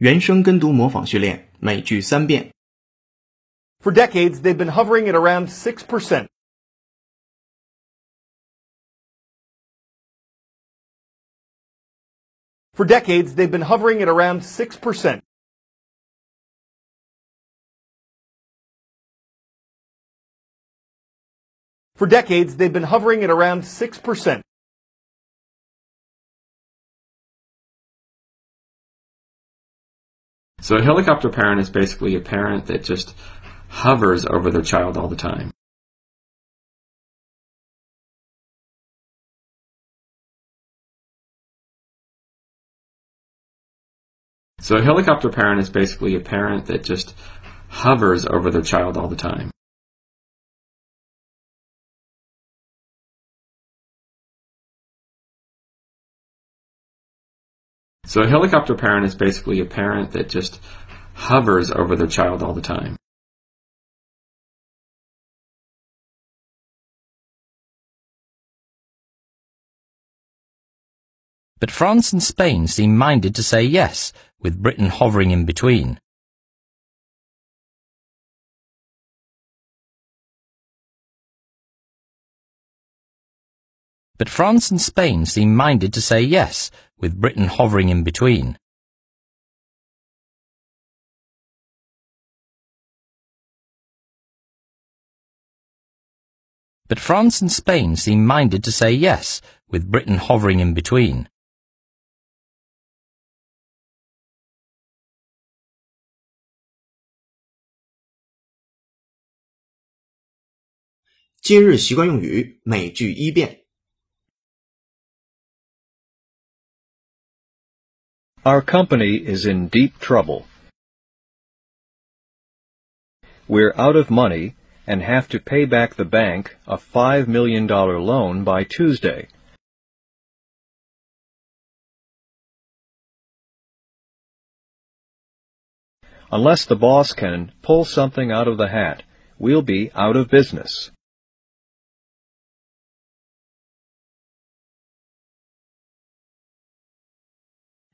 原声跟读模仿训练，每句三遍。 For decades, they've been hovering at around 6%. For decades, they've been hovering at around 6%. For decades, they've been hovering at around 6%. So a helicopter parent is basically a parent that just hovers over their child all the time. So a helicopter parent is basically a parent that just hovers over their child all the time. So a helicopter parent is basically a parent that just hovers over their child all the time. But France and Spain seem minded to say yes, with Britain hovering in between. But France and Spain seem minded to say yes, with Britain hovering in between. But France and Spain seem minded to say yes, with Britain hovering in between. 今日习惯用语，每句一遍。 Our company is in deep trouble. We're out of money and have to pay back the bank a $5 million loan by Tuesday. Unless the boss can pull something out of the hat, we'll be out of business.